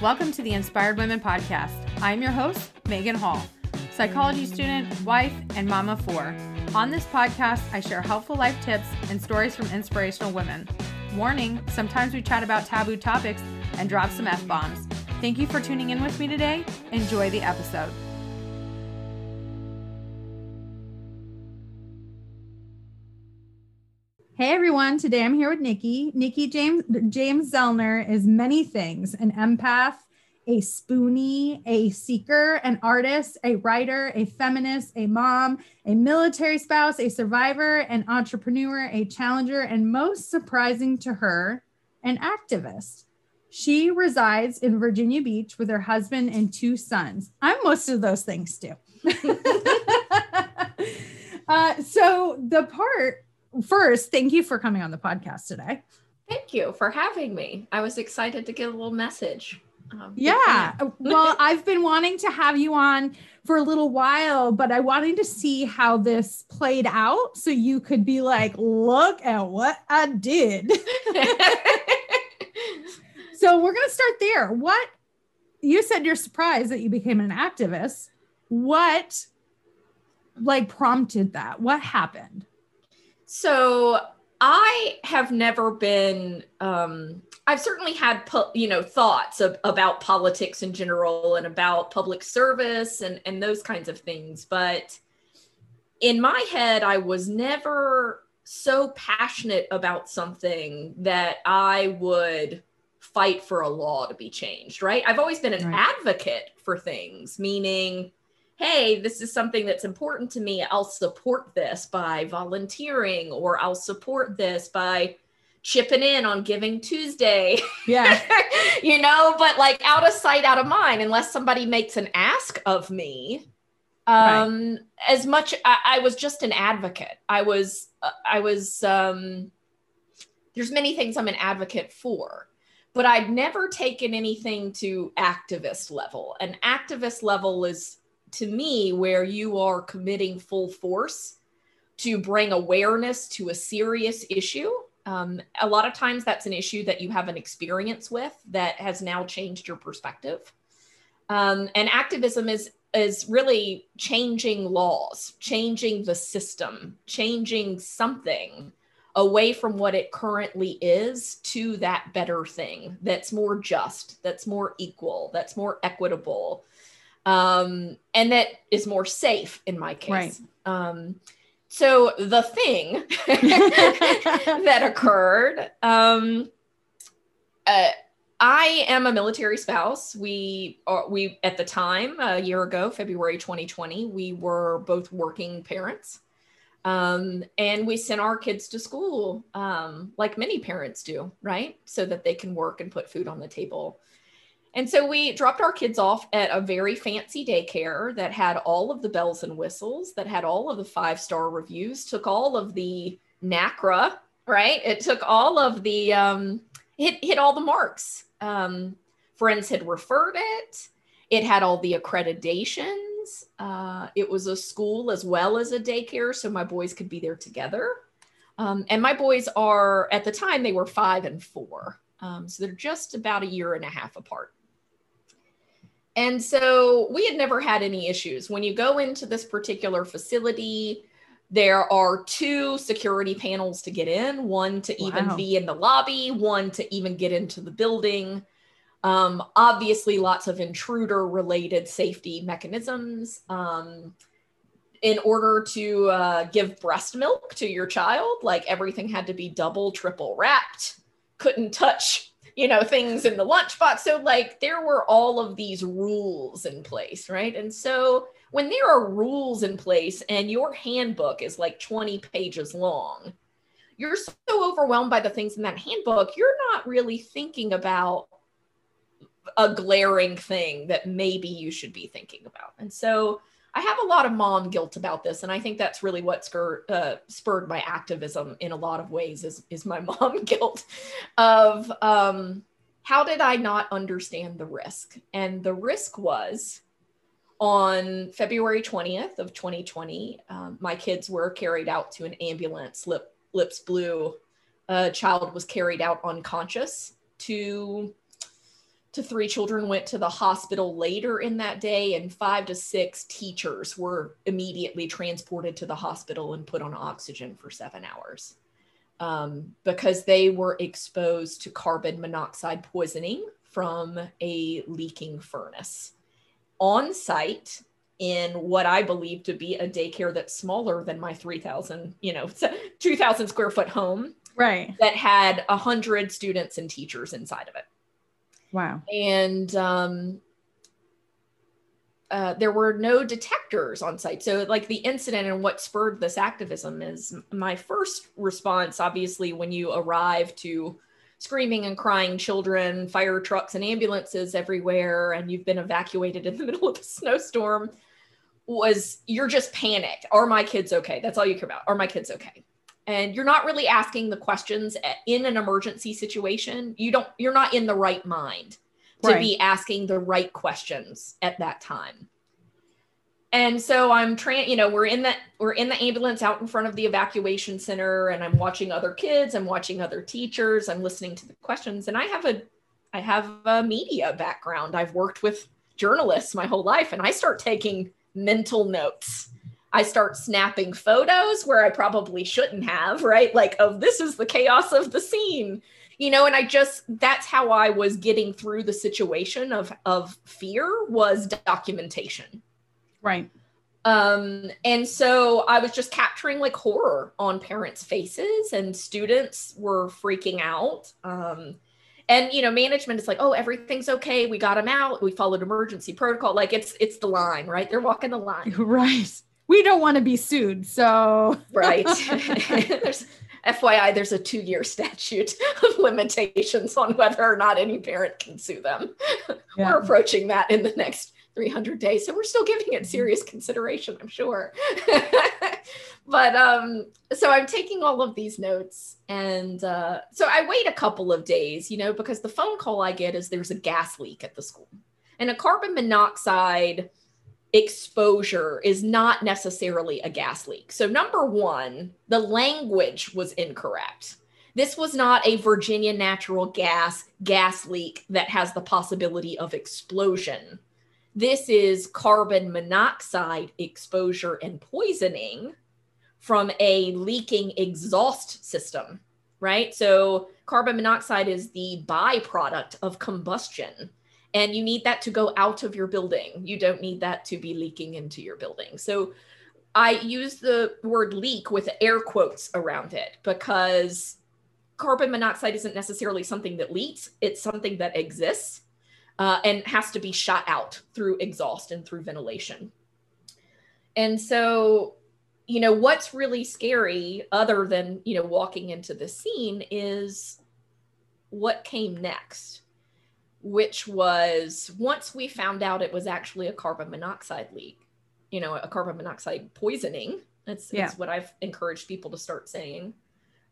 Welcome to the Inspired Women Podcast. I'm your host, Megan Hall, psychology student, wife, and mama four. On this podcast, I share helpful life tips and stories from inspirational women. Warning sometimes we chat about taboo topics and drop some F bombs. Thank you for tuning in with me today. Enjoy the episode. Hey everyone, today I'm here with Nikki. Nikki James James Zellner is many things an empath, a spoonie, a seeker, an artist, a writer, a feminist, a mom, a military spouse, a survivor, an entrepreneur, a challenger, and most surprising to her, an activist. She resides in Virginia Beach with her husband and two sons. I'm most of those things too. uh, so the part first, thank you for coming on the podcast today. Thank you for having me. I was excited to get a little message. Um, yeah. well, I've been wanting to have you on for a little while, but I wanted to see how this played out so you could be like, look at what I did. so we're going to start there. What you said you're surprised that you became an activist. What like prompted that? What happened? So I have never been. Um, I've certainly had, po- you know, thoughts of, about politics in general and about public service and and those kinds of things, but in my head, I was never so passionate about something that I would fight for a law to be changed. Right? I've always been an right. advocate for things, meaning hey, this is something that's important to me. I'll support this by volunteering, or I'll support this by chipping in on Giving Tuesday. Yeah. you know, but like out of sight, out of mind, unless somebody makes an ask of me. Um, right. as much I, I, was just an advocate. I was, uh, I was, um, there's many things I'm an advocate for, but I'd never taken anything to activist level. An activist level is to me where you are committing full force to bring awareness to a serious issue. Um, a lot of times that's an issue that you have an experience with that has now changed your perspective. Um, and activism is is really changing laws, changing the system, changing something away from what it currently is to that better thing that's more just, that's more equal, that's more equitable, um, and that is more safe in my case. Right. Um, so the thing that occurred, um, uh, I am a military spouse. We are we at the time a year ago, February 2020, we were both working parents. Um, and we sent our kids to school um, like many parents do, right? So that they can work and put food on the table. And so we dropped our kids off at a very fancy daycare that had all of the bells and whistles, that had all of the five star reviews, took all of the NACRA, right? It took all of the, um, hit, hit all the marks. Um, friends had referred it, it had all the accreditations. Uh, it was a school as well as a daycare, so my boys could be there together. Um, and my boys are, at the time, they were five and four. Um, so they're just about a year and a half apart. And so we had never had any issues. When you go into this particular facility, there are two security panels to get in one to wow. even be in the lobby, one to even get into the building. Um, obviously, lots of intruder related safety mechanisms. Um, in order to uh, give breast milk to your child, like everything had to be double, triple wrapped, couldn't touch you know things in the lunchbox. So like there were all of these rules in place right? And so when there are rules in place and your handbook is like 20 pages long you're so overwhelmed by the things in that handbook you're not really thinking about a glaring thing that maybe you should be thinking about. And so I have a lot of mom guilt about this, and I think that's really what spurred, uh, spurred my activism in a lot of ways. Is is my mom guilt of um, how did I not understand the risk? And the risk was on February 20th of 2020, um, my kids were carried out to an ambulance, lip, lips blue. A child was carried out unconscious to to three children went to the hospital later in that day, and five to six teachers were immediately transported to the hospital and put on oxygen for seven hours um, because they were exposed to carbon monoxide poisoning from a leaking furnace on site in what I believe to be a daycare that's smaller than my 3,000, you know, 2,000 square foot home. Right. That had 100 students and teachers inside of it. Wow. And um, uh, there were no detectors on site. So, like the incident and what spurred this activism is my first response, obviously, when you arrive to screaming and crying children, fire trucks, and ambulances everywhere, and you've been evacuated in the middle of a snowstorm was you're just panicked. Are my kids okay? That's all you care about. Are my kids okay? And you're not really asking the questions eh, in an emergency situation. You don't, you're not in the right mind to right. be asking the right questions at that time. And so I'm trying, you know, we're in the we're in the ambulance out in front of the evacuation center and I'm watching other kids, I'm watching other teachers, I'm listening to the questions and I have a I have a media background. I've worked with journalists my whole life and I start taking mental notes. I start snapping photos where I probably shouldn't have, right? Like, oh, this is the chaos of the scene, you know. And I just that's how I was getting through the situation of of fear was documentation, right? Um, and so I was just capturing like horror on parents' faces, and students were freaking out. Um, and you know management is like oh everything's okay we got them out we followed emergency protocol like it's it's the line right they're walking the line right we don't want to be sued so. Right. There's fyi there's a two-year statute of limitations on whether or not any parent can sue them. Yeah. we're approaching that in the next 300 days so we're still giving it serious consideration i'm sure. But um so i'm taking all of these notes and uh so i wait a couple of days you know because the phone call i get is there's a gas leak at the school. And a carbon monoxide exposure is not necessarily a gas leak. So number one the language was incorrect. This was not a Virginia natural gas gas leak that has the possibility of explosion. This is carbon monoxide exposure and poisoning from a leaking exhaust system, right? So, carbon monoxide is the byproduct of combustion, and you need that to go out of your building. You don't need that to be leaking into your building. So, I use the word leak with air quotes around it because carbon monoxide isn't necessarily something that leaks, it's something that exists uh, and has to be shot out through exhaust and through ventilation. And so, you know, what's really scary, other than, you know, walking into the scene, is what came next, which was once we found out it was actually a carbon monoxide leak, you know, a carbon monoxide poisoning. That's, yeah. that's what I've encouraged people to start saying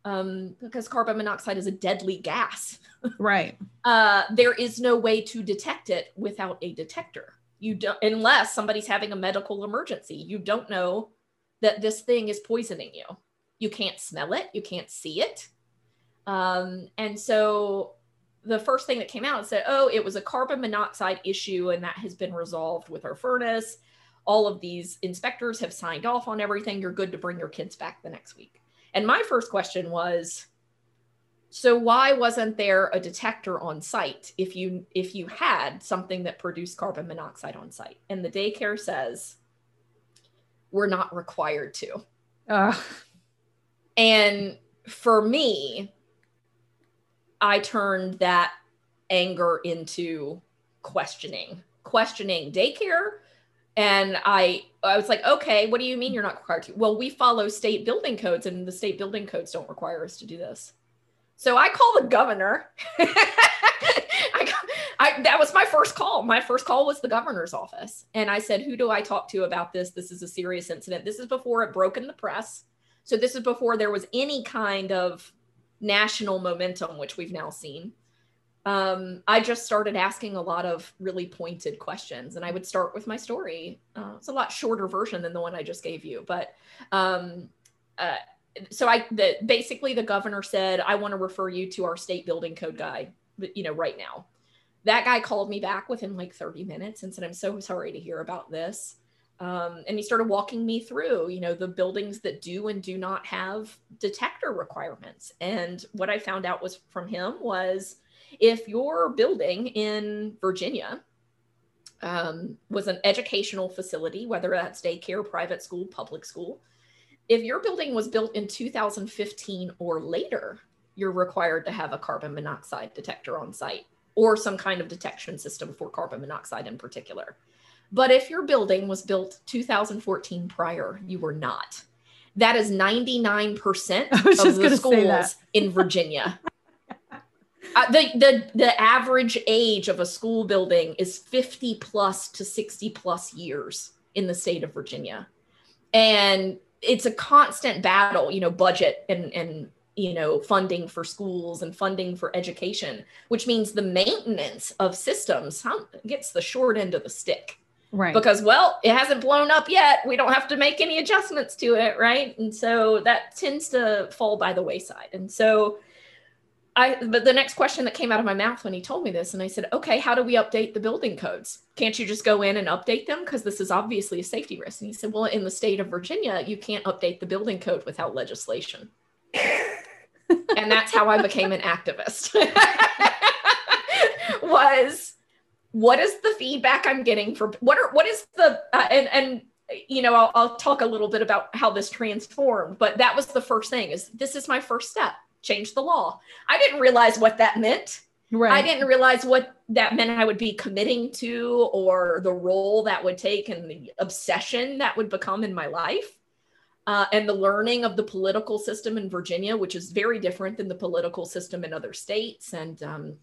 um, because carbon monoxide is a deadly gas. right. Uh, there is no way to detect it without a detector. You don't, unless somebody's having a medical emergency. You don't know that this thing is poisoning you. You can't smell it. You can't see it. Um, and so the first thing that came out said, oh, it was a carbon monoxide issue, and that has been resolved with our furnace. All of these inspectors have signed off on everything. You're good to bring your kids back the next week. And my first question was so why wasn't there a detector on site if you if you had something that produced carbon monoxide on site? And the daycare says we're not required to. Uh. And for me, I turned that anger into questioning, questioning daycare, and I I was like, okay, what do you mean you're not required to? Well, we follow state building codes, and the state building codes don't require us to do this. So I call the governor. I, I, that was my first call. My first call was the governor's office. And I said, Who do I talk to about this? This is a serious incident. This is before it broke in the press. So this is before there was any kind of national momentum, which we've now seen um, I just started asking a lot of really pointed questions, and I would start with my story. Uh, it's a lot shorter version than the one I just gave you, but um, uh, so I the basically the governor said, "I want to refer you to our state building code guy, you know, right now." that guy called me back within like 30 minutes and said, I'm so sorry to hear about this. Um, and he started walking me through, you know, the buildings that do and do not have detector requirements. And what I found out was from him was if your building in Virginia um, was an educational facility, whether that's daycare, private school, public school, if your building was built in 2015 or later, you're required to have a carbon monoxide detector on site or some kind of detection system for carbon monoxide in particular. But if your building was built 2014 prior, you were not. That is 99% of the schools in Virginia. uh, the, the, the average age of a school building is 50 plus to 60 plus years in the state of Virginia. And it's a constant battle, you know, budget and, and you know funding for schools and funding for education which means the maintenance of systems gets the short end of the stick right because well it hasn't blown up yet we don't have to make any adjustments to it right and so that tends to fall by the wayside and so I, but the next question that came out of my mouth when he told me this, and I said, okay, how do we update the building codes? Can't you just go in and update them? Because this is obviously a safety risk. And he said, well, in the state of Virginia, you can't update the building code without legislation. and that's how I became an activist. was what is the feedback I'm getting for what are what is the uh, and and you know I'll, I'll talk a little bit about how this transformed, but that was the first thing is this is my first step change the law. I didn't realize what that meant. Right. I didn't realize what that meant I would be committing to or the role that would take and the obsession that would become in my life uh, and the learning of the political system in Virginia, which is very different than the political system in other states. And um,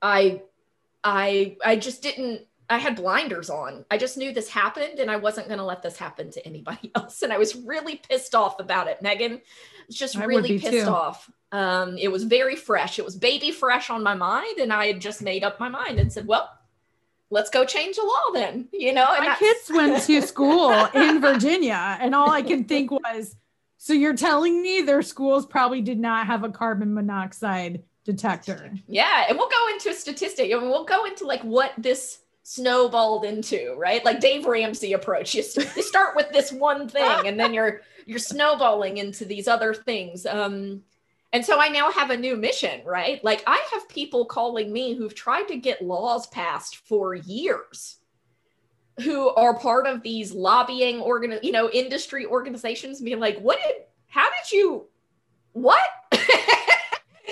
I, I, I just didn't. I had blinders on. I just knew this happened, and I wasn't going to let this happen to anybody else. And I was really pissed off about it. Megan was just I really pissed too. off. Um, it was very fresh. It was baby fresh on my mind, and I had just made up my mind and said, "Well, let's go change the law then you know and my kids went to school in virginia and all i could think was so you're telling me their schools probably did not have a carbon monoxide detector. Yeah and we'll go into a statistic. I mean, we'll go into like what this snowballed into right? Like dave ramsey approach. You, you start with this one thing and then you're you're snowballing into these other things. Um and so I now have a new mission, right? Like I have people calling me who've tried to get laws passed for years who are part of these lobbying organ you know industry organizations being like what did how did you what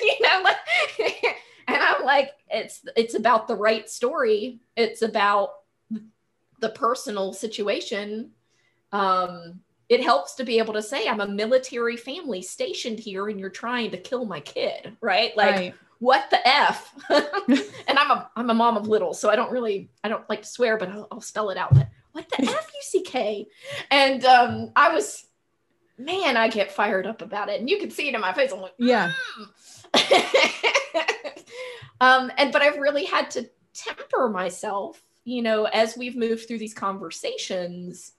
you know like, and i'm like it's it's about the right story. It's about the personal situation. Um it helps to be able to say i'm a military family stationed here and you're trying to kill my kid right? Like right. what the f? And i'm a i'm a mom of little so i don't really i don't like to swear but i'll, I'll spell it out. But what the f u c k? And um i was man i get fired up about it. And you can see it in my face. I'm like yeah um and but i've really had to temper myself you know as we've moved through these conversations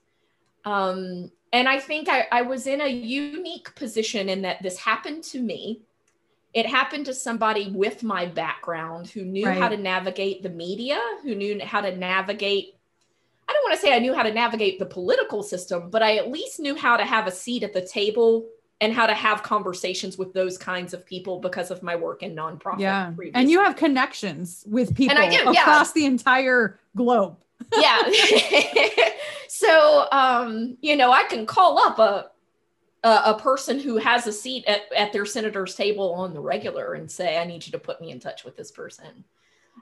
um and I think I, I was in a unique position in that this happened to me. It happened to somebody with my background who knew right. how to navigate the media, who knew how to navigate. I don't want to say I knew how to navigate the political system, but I at least knew how to have a seat at the table and how to have conversations with those kinds of people because of my work in nonprofit. Yeah. Previously. And you have connections with people do, across yeah. the entire globe yeah. so, um, you know, I can call up a, a, a person who has a seat at, at their senator's table on the regular and say, I need you to put me in touch with this person.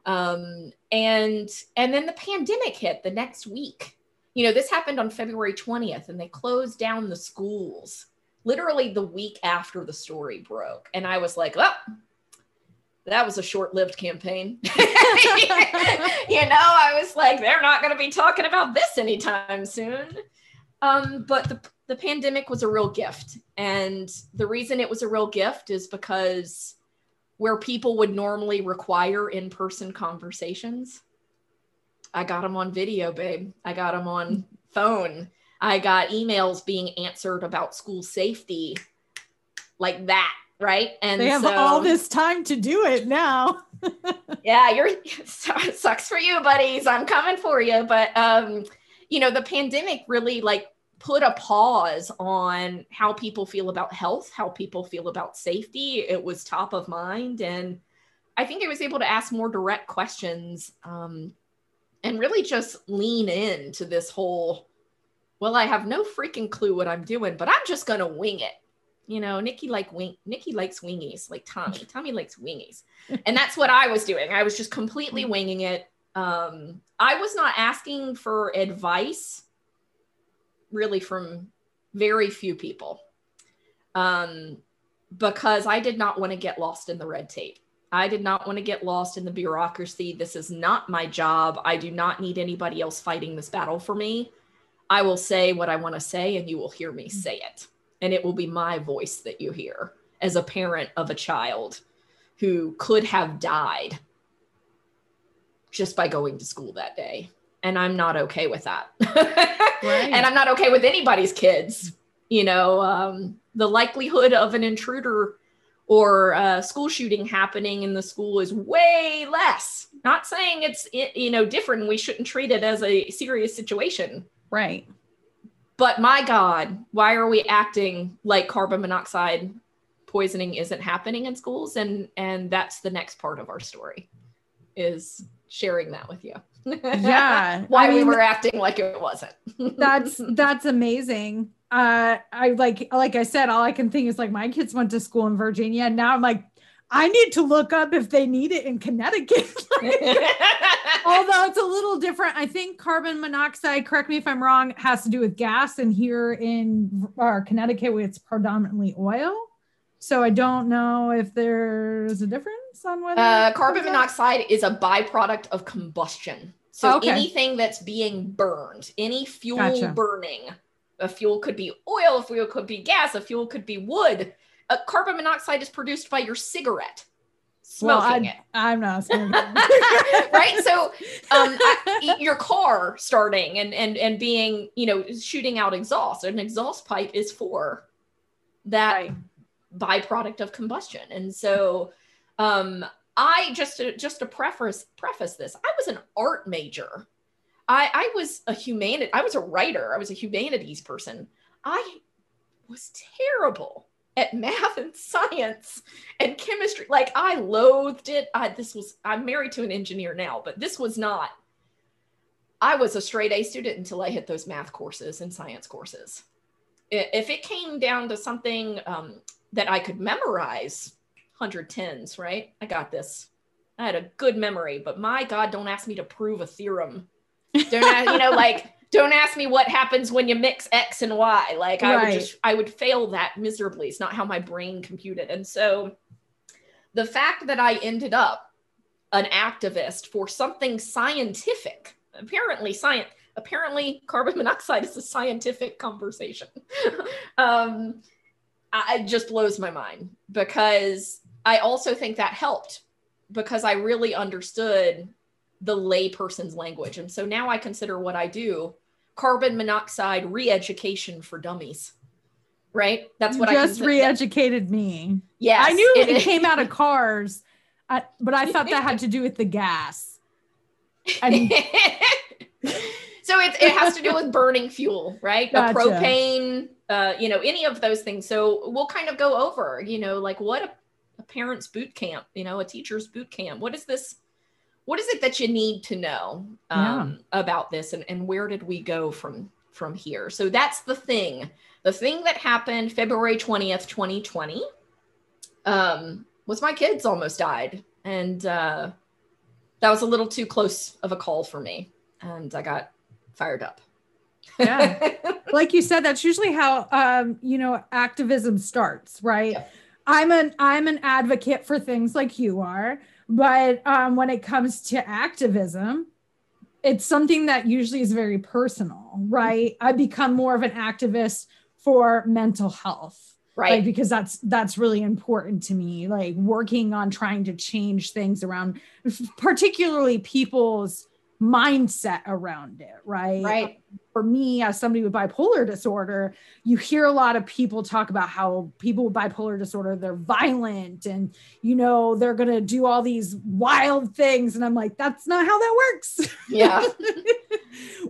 Um, and, and then the pandemic hit the next week. You know, this happened on February 20th and they closed down the schools literally the week after the story broke. And I was like, oh, that was a short-lived campaign. you know, I was like, they're not going to be talking about this anytime soon. Um, but the, the pandemic was a real gift. And the reason it was a real gift is because where people would normally require in-person conversations, I got them on video, babe. I got them on phone. I got emails being answered about school safety like that right? And they have so, all this time to do it now. yeah, you're sucks for you, buddies. I'm coming for you, but um, you know, the pandemic really like put a pause on how people feel about health, how people feel about safety. It was top of mind. And I think I was able to ask more direct questions um, and really just lean into this whole, well, I have no freaking clue what I'm doing, but I'm just going to wing it. You know, Nikki like wing Nikki likes wingies, like Tommy. Tommy likes wingies. And that's what I was doing. I was just completely winging it. Um, I was not asking for advice really from very few people um, because I did not want to get lost in the red tape. I did not want to get lost in the bureaucracy. This is not my job. I do not need anybody else fighting this battle for me. I will say what I want to say, and you will hear me say it. And it will be my voice that you hear as a parent of a child who could have died just by going to school that day and I'm not okay with that. right. And I'm not okay with anybody's kids. You know, um, the likelihood of an intruder or a school shooting happening in the school is way less. Not saying it's you know different. We shouldn't treat it as a serious situation. Right. But my God, why are we acting like carbon monoxide poisoning isn't happening in schools? And and that's the next part of our story, is sharing that with you yeah why I mean, we were acting like it wasn't that's that's amazing uh i like like i said all i can think is like my kids went to school in virginia and now i'm like i need to look up if they need it in connecticut although it's a little different i think carbon monoxide correct me if i'm wrong has to do with gas and here in our connecticut it's predominantly oil so I don't know if there's a difference on whether uh, carbon monoxide is a byproduct of combustion. So okay. anything that's being burned, any fuel gotcha. burning, a fuel could be oil, a fuel could be gas, a fuel could be wood. Uh, carbon monoxide is produced by your cigarette. Smoking well, it. I'm not smoking. right. So um, I, your car starting and and and being, you know, shooting out exhaust. An exhaust pipe is for that right byproduct of combustion. And so um, I just to, just to preface preface this, I was an art major. I, I was a humanity. I was a writer. I was a humanities person. I was terrible at math and science and chemistry. Like I loathed it. I, this was I'm married to an engineer now, but this was not. I was a straight A student until I hit those math courses and science courses. If it came down to something um, that I could memorize 110s, right? I got this. I had a good memory, but my God, don't ask me to prove a theorem. Don't you know, like don't ask me what happens when you mix X and Y. Like I would just I would fail that miserably. It's not how my brain computed. And so the fact that I ended up an activist for something scientific, apparently science apparently carbon monoxide is a scientific conversation. um, I, it just blows my mind because I also think that helped because I really understood the layperson's language. And so now I consider what I do carbon monoxide re-education for dummies. Right? That's what you I just re-educated me. Yeah. I knew it, it came out of cars, uh, but I thought that had to do with the gas. And so it, it has to do with burning fuel, right? Gotcha. A propane, uh, you know, any of those things. So we'll kind of go over, you know, like what a, a parent's boot camp, you know, a teacher's boot camp. What is this? What is it that you need to know um, yeah. about this, and, and where did we go from from here? So that's the thing. The thing that happened February twentieth, twenty twenty, um, was my kids almost died, and uh, that was a little too close of a call for me, and I got fired up. yeah. Like you said, that's usually how um, you know, activism starts, right? Yeah. I'm an I'm an advocate for things like you are, but um, when it comes to activism, it's something that usually is very personal, right? I become more of an activist for mental health, right? Like, because that's that's really important to me. Like working on trying to change things around, particularly people's mindset around it, right? Right. For me as somebody with bipolar disorder you hear a lot of people talk about how people with bipolar disorder they're violent and you know they're going to do all these wild things. And i'm like that's not how that works. Yeah.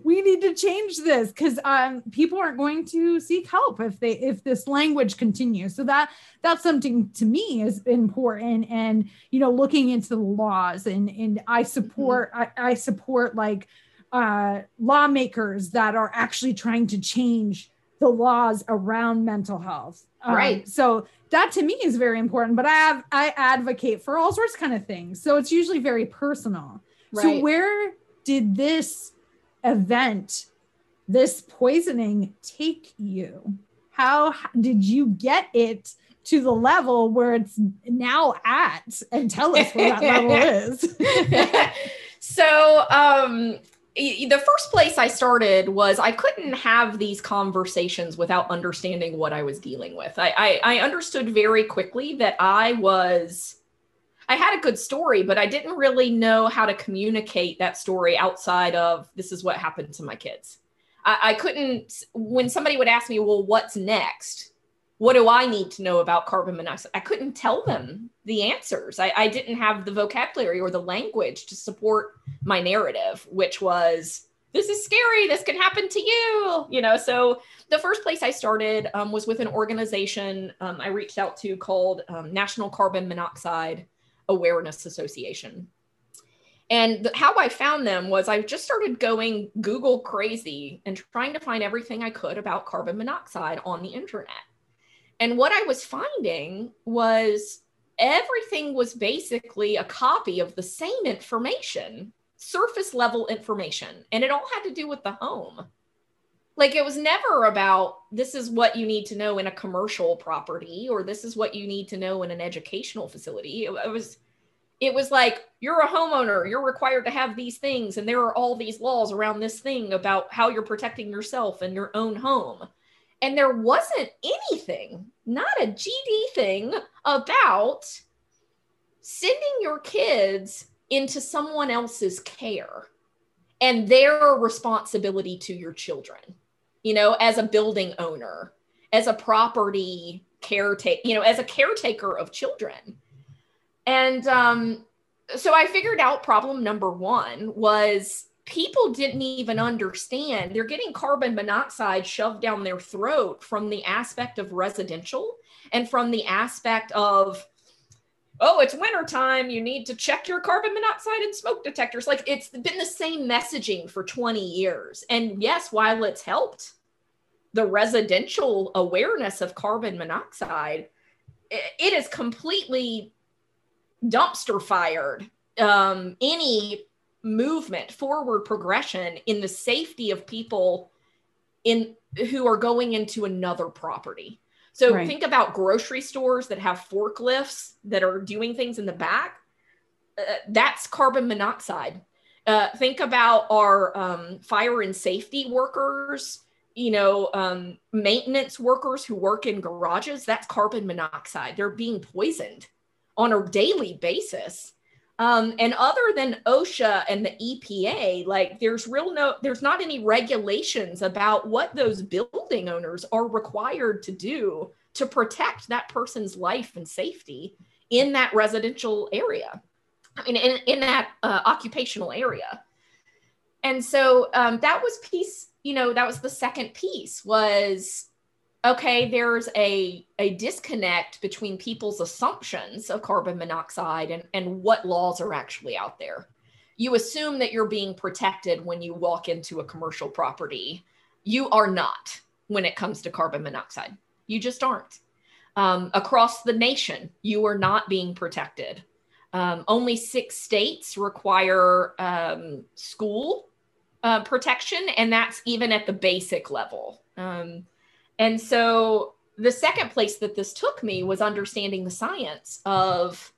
We need to change this because um, people aren't going to seek help if they if this language continues. So that that's something to me is important and you know looking into the laws and and i support mm-hmm. I, I support like uh, lawmakers that are actually trying to change the laws around mental health. Um, right. So that to me is very important. But I have I advocate for all sorts of kind of things. So it's usually very personal. Right. So where did this event, this poisoning, take you? How did you get it? to the level where it's now at and tell us where that level is. so um the first place I started was I couldn't have these conversations without understanding what I was dealing with. I, I, I, understood very quickly that I was, I had a good story, but I didn't really know how to communicate that story outside of this is what happened to my kids. I, I couldn't, when somebody would ask me, well, what's next? What do I need to know about carbon monoxide? I couldn't tell them the answers. I, I, didn't have the vocabulary or the language to support my narrative, which was this is scary. This can happen to you. You know, so the first place I started um, was with an organization um, I reached out to called um, National Carbon Monoxide Awareness Association. And how I found them was I just started going Google crazy and trying to find everything I could about carbon monoxide on the internet and what I was finding was everything was basically a copy of the same information, surface level information, and it all had to do with the home. Like it was never about this is what you need to know in a commercial property or this is what you need to know in an educational facility. It, it was it was like you're a homeowner, you're required to have these things and there are all these laws around this thing about how you're protecting yourself and your own home and there wasn't anything, not a GD thing about sending your kids into someone else's care and their responsibility to your children, you know, as a building owner, as a property caretaker, you know, as a caretaker of children. And um, so I figured out problem number one was people didn't even understand. They're getting carbon monoxide shoved down their throat from the aspect of residential and from the aspect of oh it's wintertime you need to check your carbon monoxide and smoke detectors. Like it's been the same messaging for 20 years. And yes while it's helped the residential awareness of carbon monoxide it is completely dumpster fired. Um, any movement, forward progression in the safety of people in who are going into another property. So right. think about grocery stores that have forklifts that are doing things in the back. Uh, that's carbon monoxide. Uh, think about our um, fire and safety workers, you know, um, maintenance workers who work in garages. That's carbon monoxide. They're being poisoned on a daily basis. Um, and other than OSHA and the EPA, like there's real no, there's not any regulations about what those building owners are required to do to protect that person's life and safety in that residential area. I mean, in, in that uh, occupational area. And so um, that was piece, you know, that was the second piece was okay, there's a, a disconnect between people's assumptions of carbon monoxide and, and what laws are actually out there. You assume that you're being protected when you walk into a commercial property. You are not when it comes to carbon monoxide. You just aren't. Um, across the nation, you are not being protected. Um, only six states require um, school uh, protection, and that's even at the basic level. Um, and so the second place that this took me was understanding the science of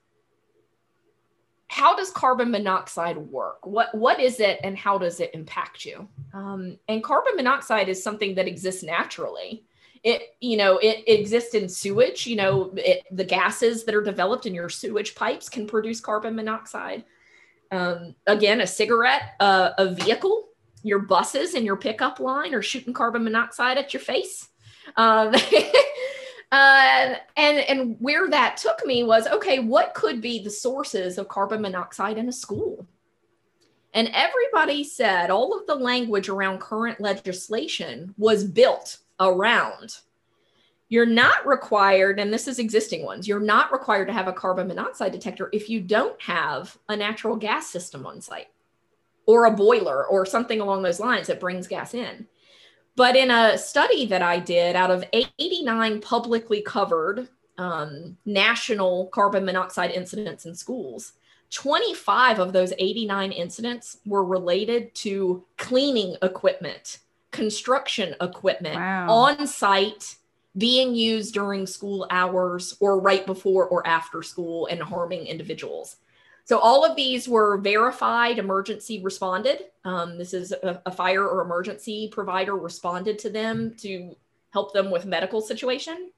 how does carbon monoxide work? What what is it and how does it impact you? Um, and carbon monoxide is something that exists naturally. It you know it, it exists in sewage you know it, the gases that are developed in your sewage pipes can produce carbon monoxide. Um, again a cigarette uh, a vehicle your buses and your pickup line are shooting carbon monoxide at your face. Um, uh, and and where that took me was okay, what could be the sources of carbon monoxide in a school? And everybody said all of the language around current legislation was built around you're not required, and this is existing ones, you're not required to have a carbon monoxide detector if you don't have a natural gas system on site or a boiler or something along those lines that brings gas in. But in a study that I did out of 89 publicly covered um, national carbon monoxide incidents in schools, 25 of those 89 incidents were related to cleaning equipment, construction equipment wow. on site being used during school hours or right before or after school and harming individuals. So all of these were verified emergency responded. Um, this is a, a, fire or emergency provider responded to them to help them with medical situation.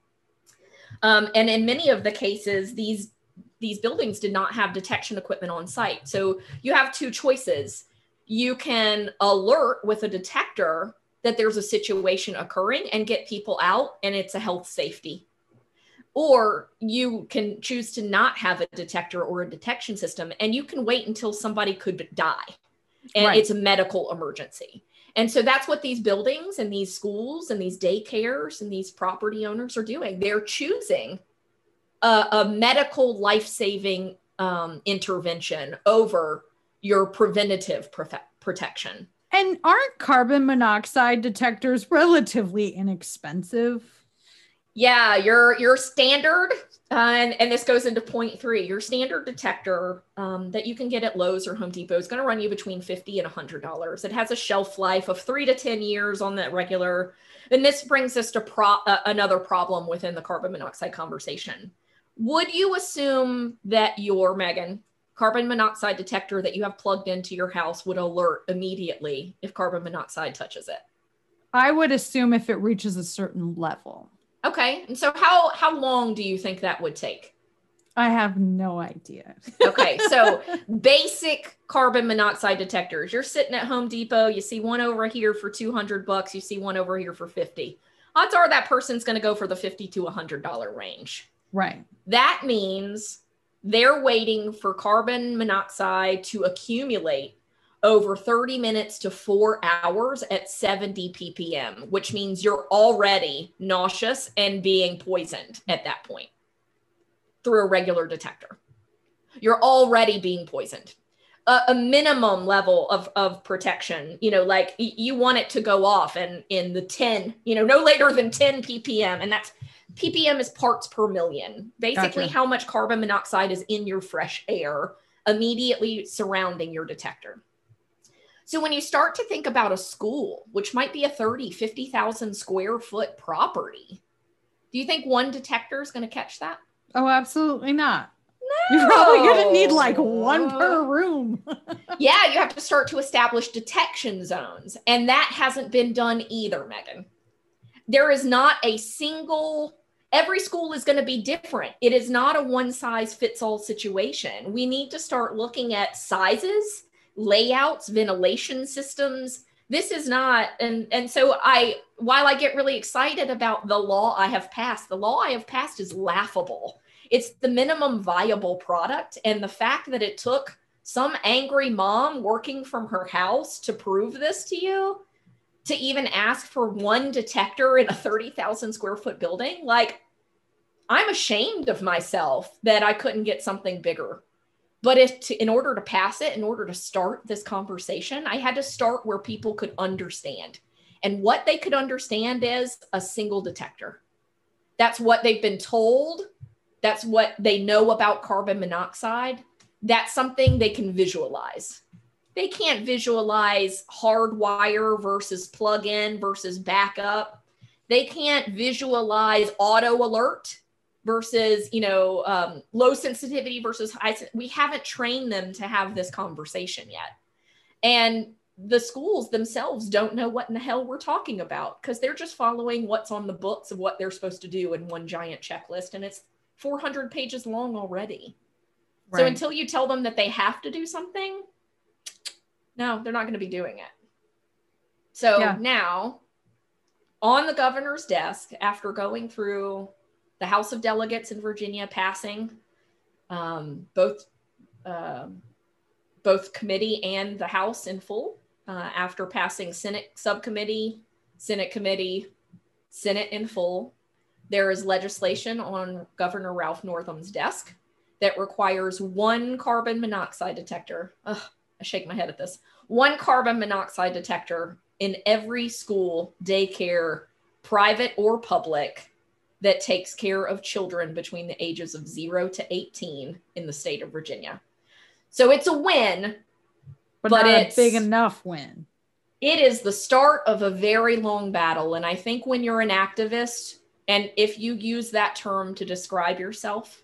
Um, and in many of the cases, these these buildings did not have detection equipment on site. So you have two choices. You can alert with a detector that there's a situation occurring and get people out and it's a health safety. Or you can choose to not have a detector or a detection system and you can wait until somebody could die and right. it's a medical emergency. And so that's what these buildings and these schools and these daycares and these property owners are doing. They're choosing a, a medical life saving um, intervention over your preventative profe- protection. And aren't carbon monoxide detectors relatively inexpensive? Yeah, your your standard, and, and this goes into point three. Your standard detector um, that you can get at Lowe's or Home Depot is going to run you between fifty and hundred dollars. It has a shelf life of three to ten years on that regular. And this brings us to pro- uh, another problem within the carbon monoxide conversation. Would you assume that your Megan carbon monoxide detector that you have plugged into your house would alert immediately if carbon monoxide touches it. I would assume if it reaches a certain level. Okay. And so how how long do you think that would take? I have no idea. okay. So basic carbon monoxide detectors. You're sitting at Home Depot, you see one over here for 200 bucks, you see one over here for 50. Odds are that person's going to go for the 50 to 100 dollar range. Right. That means they're waiting for carbon monoxide to accumulate over 30 minutes to four hours at 70 ppm, which means you're already nauseous and being poisoned at that point through a regular detector. You're already being poisoned. A, a minimum level of, of protection, you know, like you want it to go off and in the 10, you know, no later than 10 ppm. And that's ppm is parts per million basically gotcha. how much carbon monoxide is in your fresh air immediately surrounding your detector so when you start to think about a school which might be a 30 50,000 square foot property do you think one detector is going to catch that oh absolutely not no. You're probably going to need like one per room. yeah, you have to start to establish detection zones. And that hasn't been done either, Megan. There is not a single every school is going to be different. It is not a one size fits all situation. We need to start looking at sizes, layouts, ventilation systems. This is not and and so I while I get really excited about the law I have passed, the law I have passed is laughable. It's the minimum viable product and the fact that it took some angry mom working from her house to prove this to you to even ask for one detector in a 30,000 square foot building. Like, I'm ashamed of myself that I couldn't get something bigger. But if to, in order to pass it, in order to start this conversation, I had to start where people could understand. And what they could understand is a single detector. That's what they've been told. That's what they know about carbon monoxide. That's something they can visualize they can't visualize hardwire versus plug in versus backup. They can't visualize auto alert versus, you know, um, low sensitivity versus high. We haven't trained them to have this conversation yet. And the schools themselves don't know what in the hell we're talking about because they're just following what's on the books of what they're supposed to do in one giant checklist. And it's 400 pages long already. Right. So until you tell them that they have to do something, no, they're not going to be doing it. So Yeah. now, on the governor's desk, after going through the House of Delegates in Virginia, passing um, both um both committee and the House in full, uh, after passing Senate subcommittee, Senate committee, Senate in full, there is legislation on Governor Ralph Northam's desk that requires one carbon monoxide detector. Ugh, I shake my head at this. One carbon monoxide detector in every school, daycare, private or public, that takes care of children between the ages of zero to 18 in the state of Virginia. So it's a win. but, But not a it's- big enough win. It is the start of a very long battle. And I think when you're an activist, and if you use that term to describe yourself,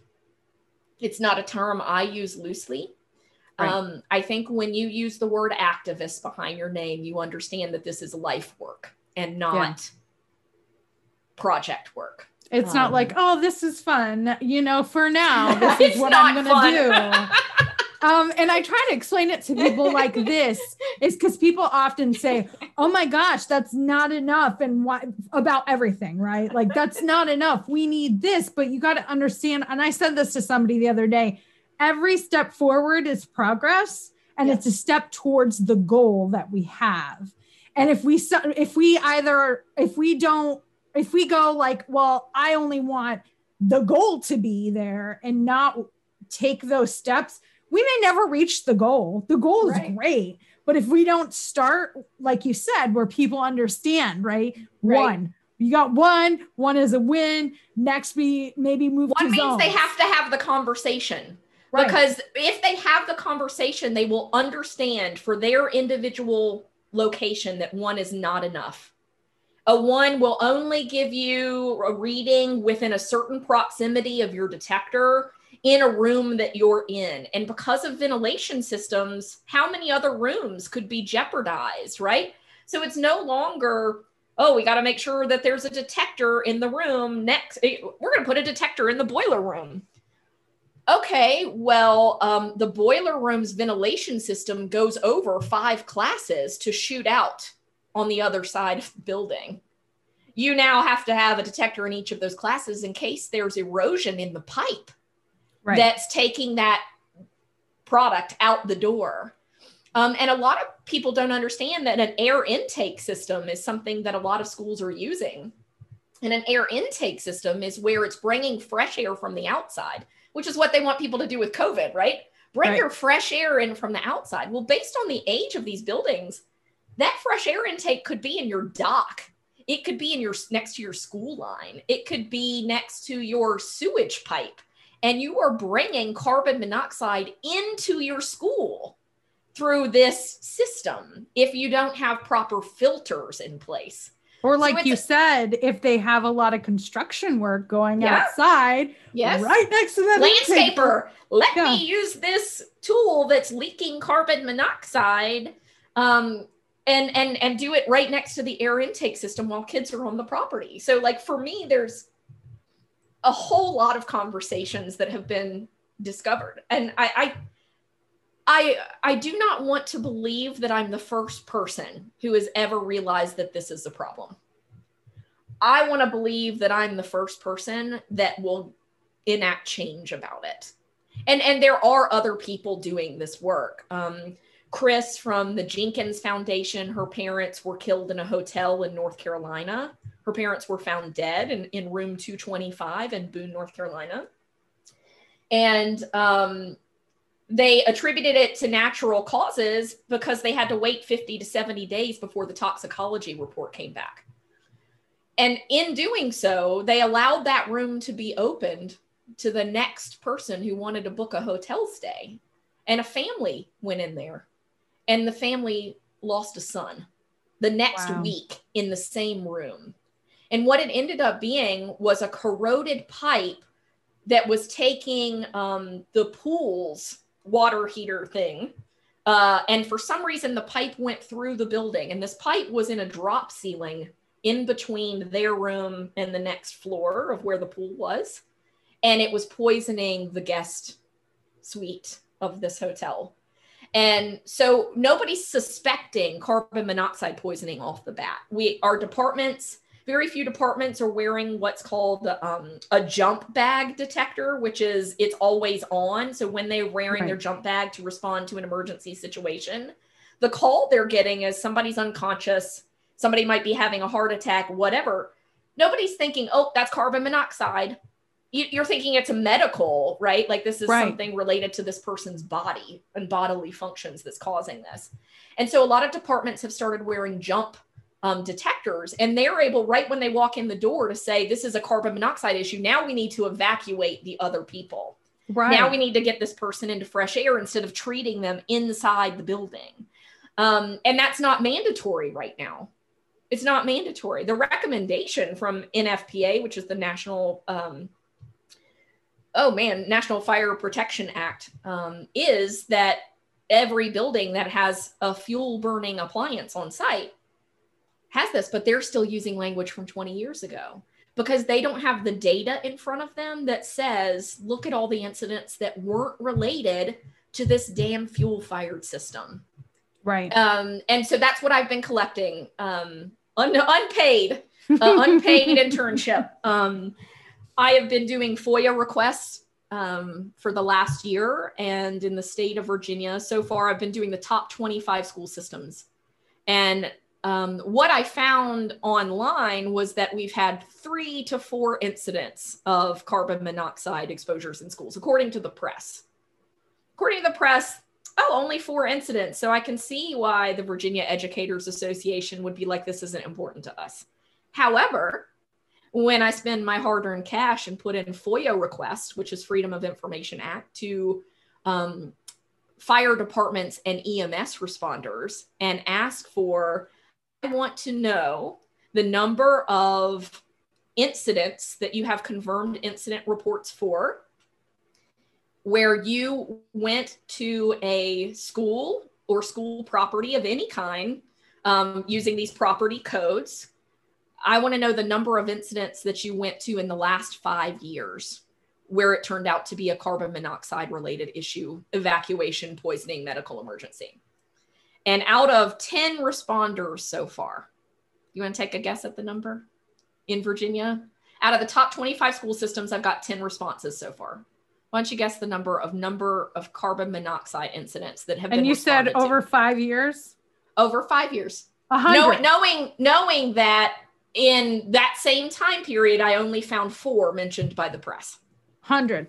it's not a term I use loosely. Right. Um, I think when you use the word activist behind your name, you understand that this is life work and not project work. It's not Um, like, oh, this is fun. You know, for now, this is what I'm gonna do. Um, and I try to explain it to people like this is because people often say, "Oh my gosh, that's not enough," and why about everything, right? Like that's not enough. We need this, but you got to understand. And I said this to somebody the other day. Every step forward is progress, and it's a step towards the goal that we have. And if we if we either if we don't if we go like, well, I only want the goal to be there and not take those steps, we may never reach the goal. The goal is Right. great, but if we don't start, like you said, where people understand, right? Right. One, you got one, one is a win. Next, we maybe move One means they have to have the conversation. Right. Because if they have the conversation, they will understand for their individual location that one is not enough. A one will only give you a reading within a certain proximity of your detector in a room that you're in. And because of ventilation systems, how many other rooms could be jeopardized, right? So it's no longer, oh, we got to make sure that there's a detector in the room next. eh, We're going to put a detector in the boiler room okay, well, um, the boiler room's ventilation system goes over five classes to shoot out on the other side of the building. You now have to have a detector in each of those classes in case there's erosion in the pipe right. that's taking that product out the door. Um, and a lot of people don't understand that an air intake system is something that a lot of schools are using. And an air intake system is where it's bringing fresh air from the outside, which is what they want people to do with COVID, right? Bring Right. your fresh air in from the outside. Well, based on the age of these buildings, that fresh air intake could be in your dock. It could be in your next to your school line. It could be next to your sewage pipe and you are bringing carbon monoxide into your school through this system if you don't have proper filters in place. or like it's you said, if they have a lot of construction work going Yeah. outside, Yes. right next to that Landscaper, let Yeah. me use this tool that's leaking carbon monoxide um, and, and, and do it right next to the air intake system while kids are on the property. So, like, for me, there's a whole lot of conversations that have been discovered. And I, I I I do not want to believe that I'm the first person who has ever realized that this is a problem. I want to believe that I'm the first person that will enact change about it. And and there are other people doing this work. Um, Chris from the Jenkins Foundation, her parents were killed in a hotel in North Carolina. Her parents were found dead in, in room 225 in Boone, North Carolina. And um, they attributed it to natural causes because they had to wait 50 to 70 days before the toxicology report came back. And in doing so, they allowed that room to be opened to the next person who wanted to book a hotel stay. And a family went in there, and the family lost a son the next Wow. week in the same room. And what it ended up being was a corroded pipe that was taking um, the pool's water heater thing. Uh, and for some reason, the pipe went through the building, and this pipe was in a drop ceiling in between their room and the next floor of where the pool was. And it was poisoning the guest suite of this hotel. And so nobody's suspecting carbon monoxide poisoning off the bat. We our departments, very few departments are wearing what's called um, a jump bag detector, which is it's always on. So when they're wearing right. their jump bag to respond to an emergency situation, the call they're getting is somebody's unconscious, somebody might be having a heart attack, whatever. Nobody's thinking, oh, that's carbon monoxide you're thinking it's a medical, right? Like this is right. something related to this person's body and bodily functions that's causing this. And so a lot of departments have started wearing jump um, detectors, and they're able, right when they walk in the door, to say, This is a carbon monoxide issue. Now we need to evacuate the other people. Right. Now we need to get this person into fresh air instead of treating them inside the building. Um, and that's not mandatory right now. It's not mandatory. The recommendation from NFPA, which is the National um, oh man, National Fire Protection Act um, is that every building that has a fuel burning appliance on site has this, but they're still using language from 20 years ago because they don't have the data in front of them that says, look at all the incidents that weren't related to this damn fuel fired system. Right. Um, and so that's what I've been collecting um, un- unpaid, uh, unpaid internship. Um, I have been doing FOIA requests um, for the last year, and in the state of Virginia, so far, I've been doing the top 25 school systems. And um, what I found online was that we've had three to four incidents of carbon monoxide exposures in schools, according to the press. According to the press, oh, only four incidents. So I can see why the Virginia Educators Association would be like, this isn't important to us. However, when I spend my hard earned cash and put in FOIA requests, which is Freedom of Information Act, to um, fire departments and EMS responders and ask for, I want to know the number of incidents that you have confirmed incident reports for, where you went to a school or school property of any kind um, using these property codes I want to know the number of incidents that you went to in the last five years where it turned out to be a carbon monoxide related issue, evacuation, poisoning, medical emergency. And out of 10 responders so far, you want to take a guess at the number in Virginia? Out of the top 25 school systems, I've got 10 responses so far. Why don't you guess the number of number of carbon monoxide incidents that have and been? And you said over to? five years. Over five years. Knowing, knowing knowing that in that same time period, I only found four mentioned by the press. 100.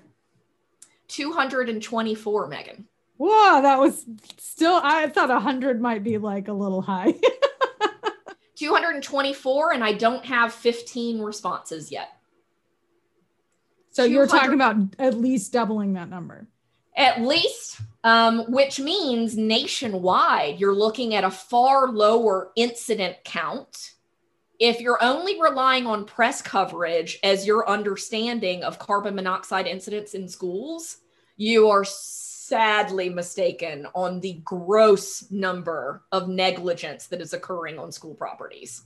224, Megan. Whoa, that was still, I thought 100 might be like a little high. 224, and I don't have 15 responses yet. So you're talking about at least doubling that number. At least, um, which means nationwide, you're looking at a far lower incident count if you're only relying on press coverage as your understanding of carbon monoxide incidents in schools, you are sadly mistaken on the gross number of negligence that is occurring on school properties.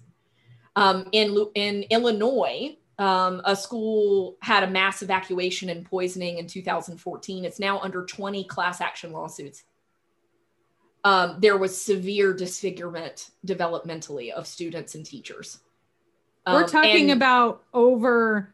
Um, in, in Illinois, um, a school had a mass evacuation and poisoning in 2014. It's now under 20 class action lawsuits. Um, there was severe disfigurement developmentally of students and teachers. We're um, talking about over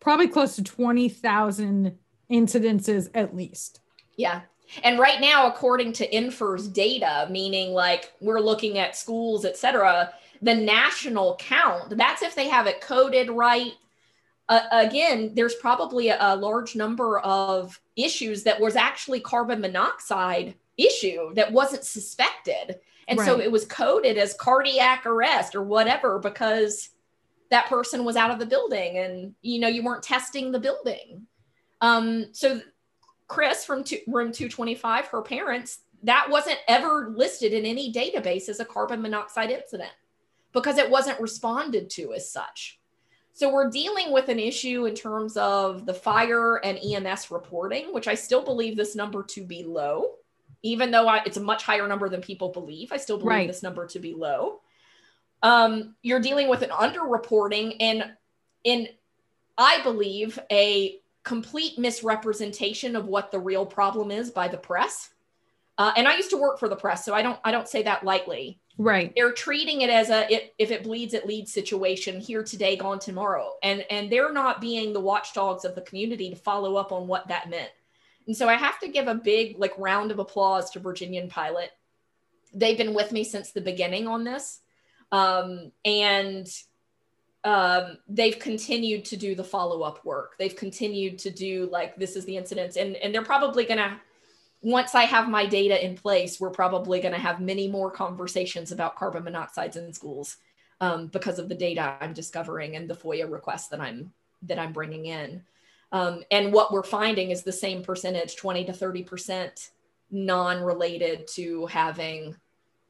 probably close to 20,000 incidences at least. Yeah. And right now, according to NFIRS data, meaning like we're looking at schools, et cetera, the national count, that's if they have it coded right. Uh, again, there's probably a, a large number of issues that was actually carbon monoxide issue that wasn't suspected. And right. so it was coded as cardiac arrest or whatever because that person was out of the building and you know you weren't testing the building um so chris from two, room 225 her parents that wasn't ever listed in any database as a carbon monoxide incident because it wasn't responded to as such so we're dealing with an issue in terms of the fire and ems reporting which i still believe this number to be low even though I, it's a much higher number than people believe i still believe right. this number to be low um, you're dealing with an underreporting and in I believe a complete misrepresentation of what the real problem is by the press. uh, and I used to work for the press, so I don't I don't say that lightly. Right. They're treating it as a it, if it bleeds, it leads situation here today, gone tomorrow, and and they're not being the watchdogs of the community to follow up on what that meant. And so I have to give a big like round of applause to Virginian Pilot. They've been with me since the beginning on this, um, and um, they've continued to do the follow up work. They've continued to do like this is the incidents, and and they're probably gonna once I have my data in place, we're probably to have many more conversations about carbon monoxides in schools um, because of the data I'm discovering and the FOIA requests that I'm that I'm bringing in. Um, and what we're finding is the same percentage, 20 to 30 percent, non-related to having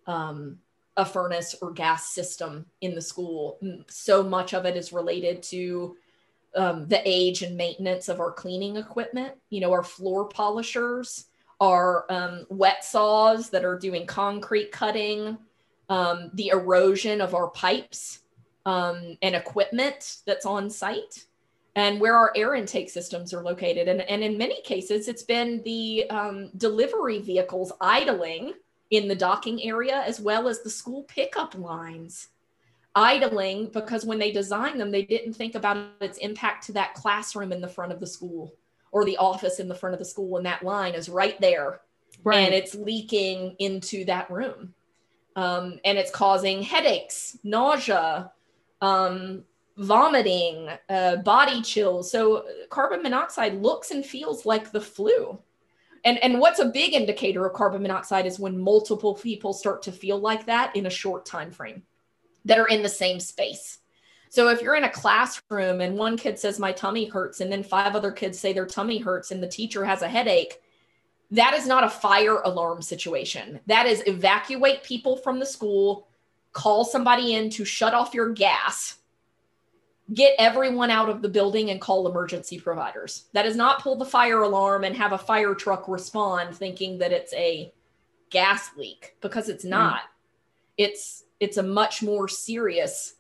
um, a furnace or gas system in the school. So much of it is related to um, the age and maintenance of our cleaning equipment. You know, our floor polishers our um, wet saws that are doing concrete cutting, um, the erosion of our pipes um, and equipment that's on site, and where our air intake systems are located. And, and in many cases, it's been the um, delivery vehicles idling in the docking area, as well as the school pickup lines idling because when they designed them, they didn't think about its impact to that classroom in the front of the school or the office in the front of the school and that line is right there right. and it's leaking into that room um, and it's causing headaches nausea um, vomiting uh, body chills. So carbon monoxide looks and feels like the flu. And and what's a big indicator of carbon monoxide is when multiple people start to feel like that in a short time frame that are in the same space. So if you're in a classroom and one kid says my tummy hurts and then five other kids say their tummy hurts and the teacher has a headache, that is not a fire alarm situation. That is evacuate people from the school, call somebody in to shut off your gas, get everyone out of the building and call emergency providers. That is not pull the fire alarm and have a fire truck respond thinking that it's a gas leak because it's not. Mm. It's it's a much more serious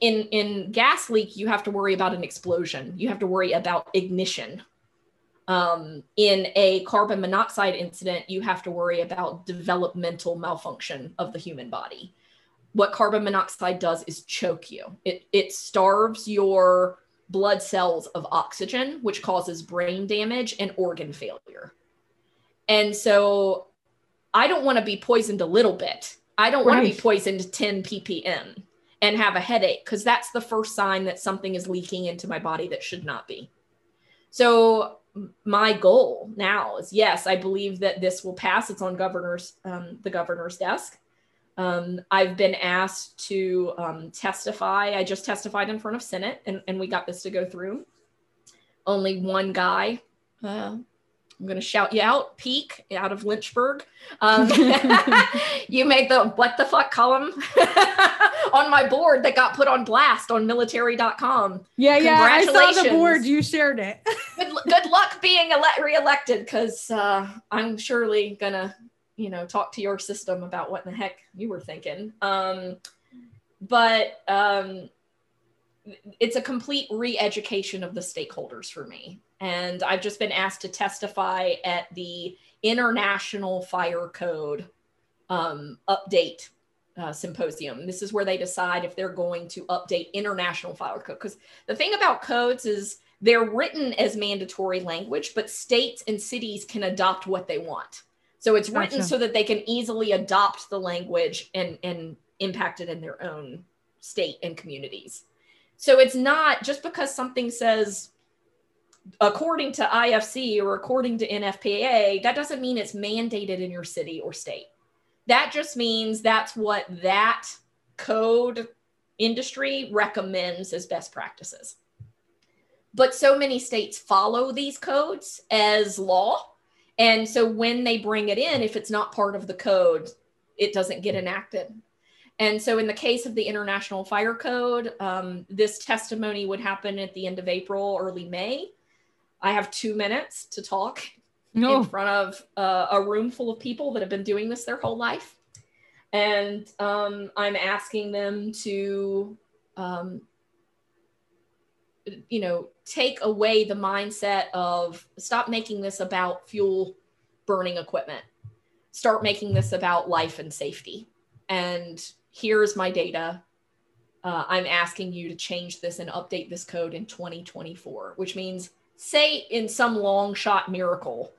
in in gas leak you have to worry about an explosion you have to worry about ignition um, in a carbon monoxide incident you have to worry about developmental malfunction of the human body what carbon monoxide does is choke you it, it starves your blood cells of oxygen which causes brain damage and organ failure and so i don't want to be poisoned a little bit i don't right. want to be poisoned 10 ppm and have a headache because that's the first sign that something is leaking into my body that should not be. So my goal now is yes, I believe that this will pass. It's on governor's um, the governor's desk. Um, I've been asked to um, testify. I just testified in front of Senate, and, and we got this to go through. Only one guy uh, I'm going to shout you out, Peake out of Lynchburg. Um, you made the what the fuck column on my board that got put on blast on military.com. Yeah, yeah. I saw the board. You shared it. good, good luck being ele- reelected because uh, I'm surely going to, you know, talk to your system about what in the heck you were thinking. Um, but um, it's a complete re education of the stakeholders for me and I've just been asked to testify at the International Fire Code um, update uh, symposium. This is where they decide if they're going to update international fire code. Because the thing about codes is they're written as mandatory language, but states and cities can adopt what they want. So it's gotcha. written so that they can easily adopt the language and, and impact it in their own state and communities. So it's not just because something says according to IFC or according to NFPA, that doesn't mean it's mandated in your city or state. That just means that's what that code industry recommends as best practices. But so many states follow these codes as law. And so when they bring it in, if it's not part of the code, it doesn't get enacted. And so, in the case of the International Fire Code, um, this testimony would happen at the end of April, early May. I have two minutes to talk no. in front of uh, a room full of people that have been doing this their whole life. And um, I'm asking them to, um, you know, take away the mindset of stop making this about fuel burning equipment. start making this about life and safety. And here's my data. Uh, I'm asking you to change this and update this code in 2024, which means, say, in some long shot miracle,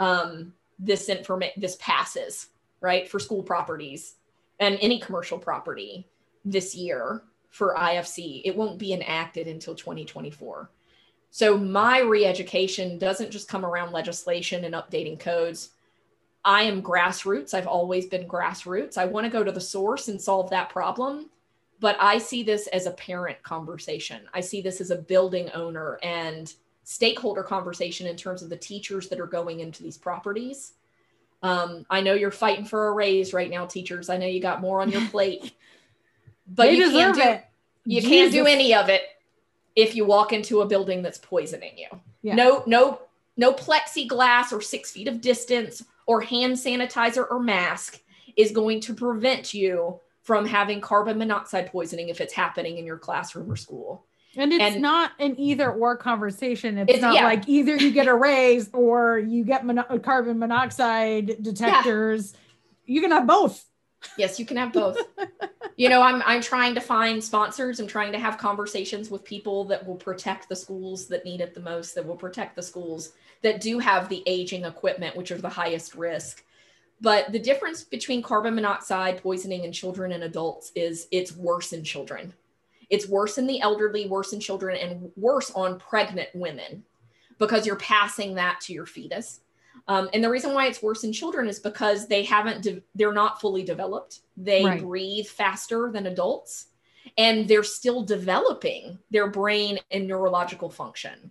um, this information this passes right for school properties and any commercial property this year for IFC. It won't be enacted until 2024. So my re-education doesn't just come around legislation and updating codes. I am grassroots. I've always been grassroots. I want to go to the source and solve that problem. But I see this as a parent conversation. I see this as a building owner and stakeholder conversation in terms of the teachers that are going into these properties. Um, I know you're fighting for a raise right now, teachers. I know you got more on your plate, but you can't do it. You Jesus. can't do any of it if you walk into a building that's poisoning you. Yeah. No, no, no plexiglass or six feet of distance or hand sanitizer or mask is going to prevent you from having carbon monoxide poisoning if it's happening in your classroom or school. And it's and, not an either or conversation. It's, it's not yeah. like either you get a raise or you get mono- carbon monoxide detectors. Yeah. You can have both. Yes, you can have both. you know, I'm I'm trying to find sponsors. I'm trying to have conversations with people that will protect the schools that need it the most, that will protect the schools that do have the aging equipment, which are the highest risk. But the difference between carbon monoxide poisoning in children and adults is it's worse in children. It's worse in the elderly, worse in children, and worse on pregnant women because you're passing that to your fetus. Um, and the reason why it's worse in children is because they haven't, de- they're not fully developed. They right. breathe faster than adults and they're still developing their brain and neurological function.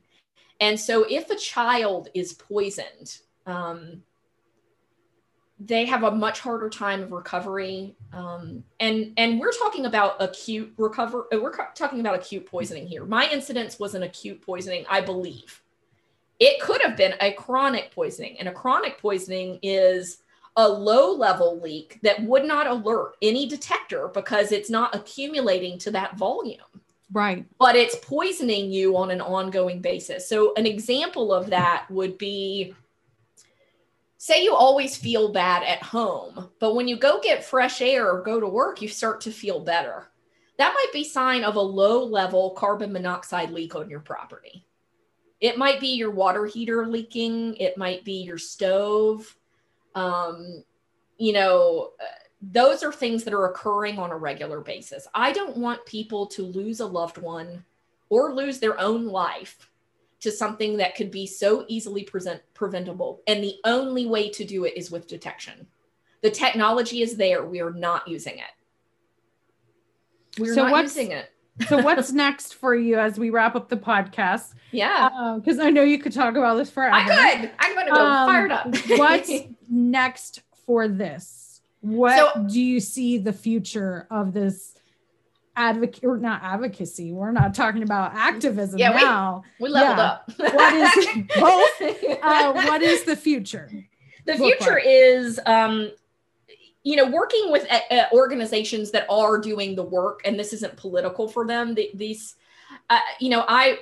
And so if a child is poisoned, um, they have a much harder time of recovery. Um, and and we're talking about acute recover. Uh, we're talking about acute poisoning here. My incidence was an acute poisoning, I believe. It could have been a chronic poisoning, and a chronic poisoning is a low level leak that would not alert any detector because it's not accumulating to that volume. Right. But it's poisoning you on an ongoing basis. So, an example of that would be say you always feel bad at home, but when you go get fresh air or go to work, you start to feel better. That might be sign of a low level carbon monoxide leak on your property. It might be your water heater leaking, it might be your stove. Um, you know, those are things that are occurring on a regular basis. I don't want people to lose a loved one or lose their own life to something that could be so easily present preventable. And the only way to do it is with detection. The technology is there. We are not using it. We're so not using it. So what's next for you as we wrap up the podcast? Yeah. Because um, I know you could talk about this forever. I could. I'm going to go um, fired up. what's next for this? What so, do you see the future of this advocate or not advocacy. We're not talking about activism yeah, now. We, we leveled yeah. up. what is both? Uh, what is the future? The future is, um, you know, working with uh, organizations that are doing the work, and this isn't political for them. The, these, uh, you know, I,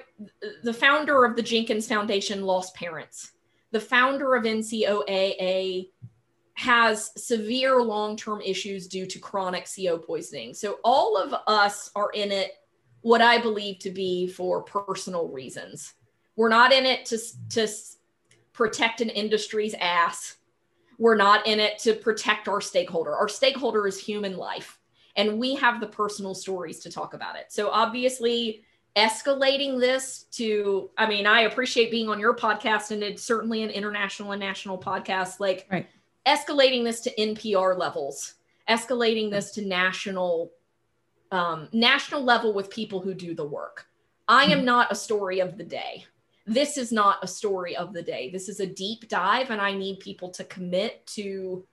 the founder of the Jenkins Foundation, lost parents. The founder of NCOAA has severe long term issues due to chronic CO poisoning. So, all of us are in it, what I believe to be for personal reasons. We're not in it to, to protect an industry's ass. We're not in it to protect our stakeholder. Our stakeholder is human life, and we have the personal stories to talk about it. So, obviously, escalating this to i mean i appreciate being on your podcast and it's certainly an international and national podcast like right escalating this to NPR levels, escalating this to national um, national level with people who do the work. I am not a story of the day. This is not a story of the day. This is a deep dive, and I need people to commit to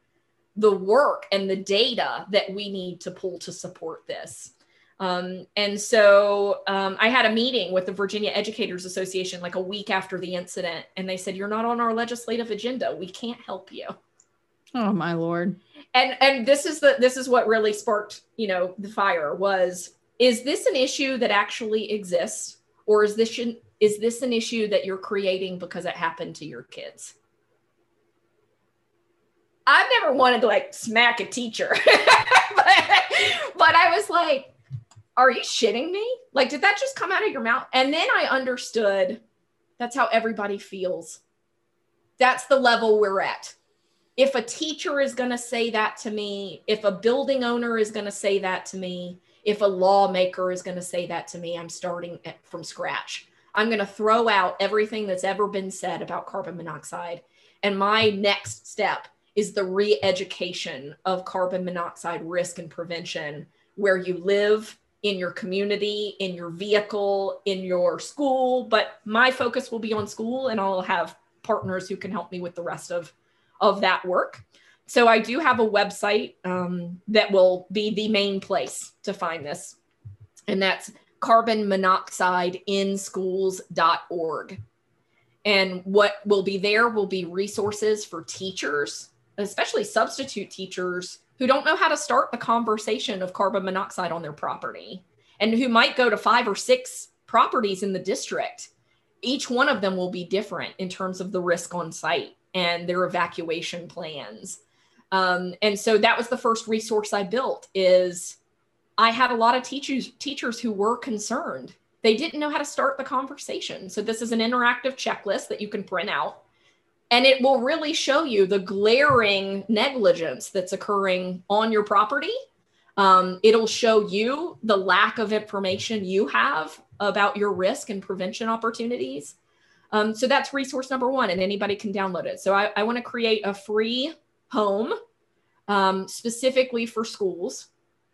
the work and the data that we need to pull to support this. Um, and so um, I had a meeting with the Virginia Educators Association like a week after the incident, and they said, You're not on our legislative agenda. We can't help you. Oh my lord. And and this is the this is what really sparked, you know, the fire was is this an issue that actually exists or is this is this an issue that you're creating because it happened to your kids? I've never wanted to like smack a teacher, but, but I was like, are you shitting me? Like, did that just come out of your mouth? And then I understood that's how everybody feels. That's the level we're at. If a teacher is going to say that to me, if a building owner is going to say that to me, if a lawmaker is going to say that to me, I'm starting from scratch. I'm going to throw out everything that's ever been said about carbon monoxide. And my next step is the re education of carbon monoxide risk and prevention, where you live in your community, in your vehicle, in your school. But my focus will be on school, and I'll have partners who can help me with the rest of, of that work. So I do have a website um, that will be the main place to find this, and that's carbon monoxide in schools.org. And what will be there will be resources for teachers, especially substitute teachers who don't know how to start the conversation of carbon monoxide on their property and who might go to five or six properties in the district. Each one of them will be different in terms of the risk on site and their evacuation plans. Um, and so that was the first resource I built is I had a lot of teachers teachers who were concerned. They didn't know how to start the conversation. So this is an interactive checklist that you can print out and it will really show you the glaring negligence that's occurring on your property. Um, it'll show you the lack of information you have about your risk and prevention opportunities. Um, so that's resource number one, and anybody can download it. So I, I want to create a free home um, specifically for schools.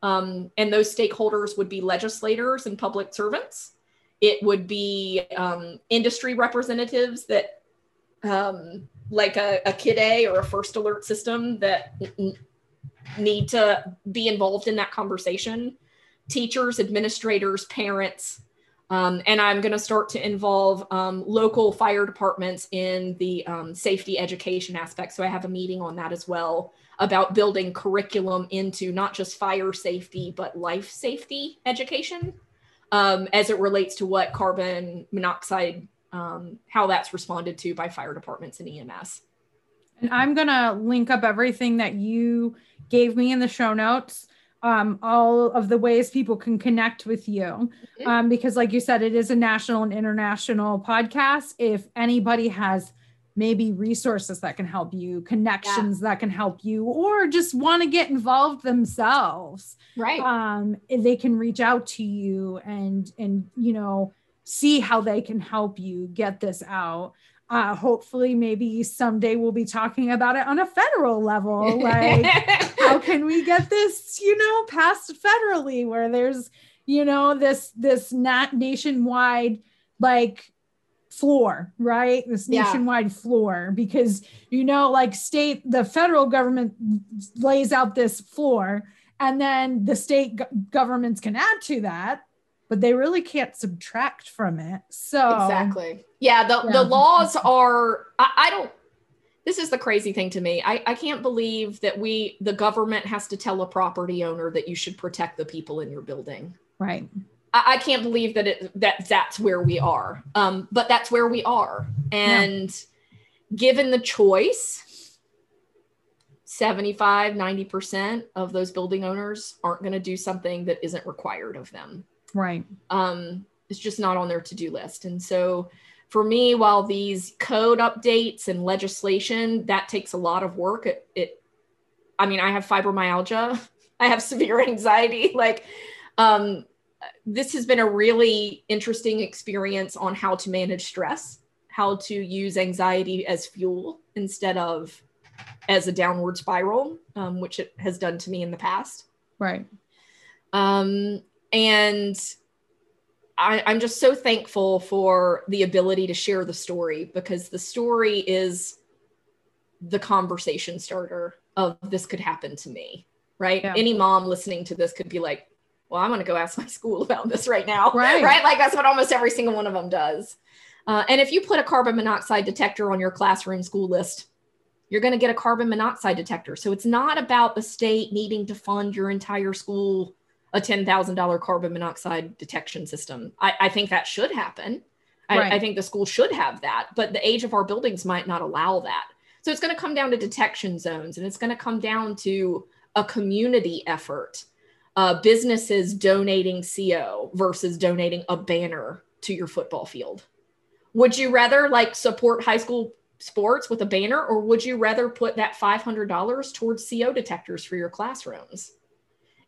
Um, and those stakeholders would be legislators and public servants. It would be um, industry representatives that um, like a, a Kidde or a first alert system that n- need to be involved in that conversation. Teachers, administrators, parents, um, and I'm going to start to involve um, local fire departments in the um, safety education aspect. So I have a meeting on that as well about building curriculum into not just fire safety, but life safety education um, as it relates to what carbon monoxide um, how that's responded to by fire departments and EMS. And I'm going to link up everything that you gave me in the show notes, um, all of the ways people can connect with you. Mm-hmm. Um, because, like you said, it is a national and international podcast. If anybody has maybe resources that can help you, connections yeah. that can help you, or just want to get involved themselves, right? Um, they can reach out to you and and you know see how they can help you get this out. Uh, hopefully, maybe someday we'll be talking about it on a federal level. Like, how can we get this, you know, passed federally where there's, you know, this this not nationwide like floor, right? This nationwide yeah. floor, because you know, like state, the federal government lays out this floor, and then the state go- governments can add to that but they really can't subtract from it. So exactly. Yeah. The, yeah. the laws are, I, I, don't, this is the crazy thing to me. I, I can't believe that we, the government has to tell a property owner that you should protect the people in your building. Right. I, I can't believe that it, that that's where we are. Um, but that's where we are. And yeah. given the choice, 75, 90% of those building owners aren't going to do something that isn't required of them. Right. Um, it's just not on their to-do list. And so for me, while these code updates and legislation, that takes a lot of work. It, it I mean, I have fibromyalgia, I have severe anxiety. Like, um, this has been a really interesting experience on how to manage stress, how to use anxiety as fuel instead of as a downward spiral, um, which it has done to me in the past. Right. Um, and I, I'm just so thankful for the ability to share the story because the story is the conversation starter of this could happen to me, right? Yeah. Any mom listening to this could be like, well, I'm going to go ask my school about this right now. Right. right. Like that's what almost every single one of them does. Uh, and if you put a carbon monoxide detector on your classroom school list, you're going to get a carbon monoxide detector. So it's not about the state needing to fund your entire school a $10,000 carbon monoxide detection system. I, I think that should happen. I, right. I think the school should have that, but the age of our buildings might not allow that. So it's going to come down to detection zones and it's going to come down to a community effort. Uh, businesses donating CO versus donating a banner to your football field. Would you rather like support high school sports with a banner or would you rather put that $500 towards CO detectors for your classrooms?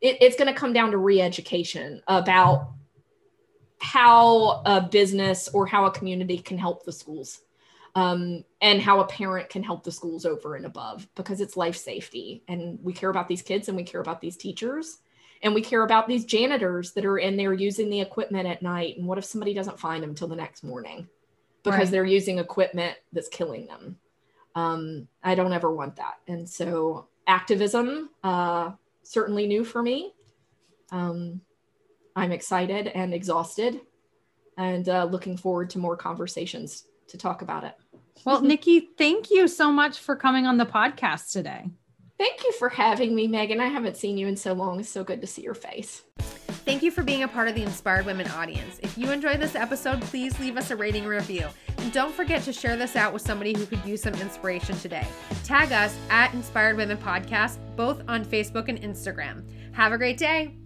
It, it's going to come down to re-education about how a business or how a community can help the schools um, and how a parent can help the schools over and above because it's life safety and we care about these kids and we care about these teachers and we care about these janitors that are in there using the equipment at night and what if somebody doesn't find them till the next morning because right. they're using equipment that's killing them um, i don't ever want that and so activism uh, certainly new for me um, I'm excited and exhausted and uh, looking forward to more conversations to talk about it. Well, Nikki, thank you so much for coming on the podcast today. Thank you for having me, Megan. I haven't seen you in so long. It's so good to see your face. Thank you for being a part of the Inspired Women audience. If you enjoyed this episode, please leave us a rating review. And don't forget to share this out with somebody who could use some inspiration today. Tag us at Inspired Women Podcast, both on Facebook and Instagram. Have a great day.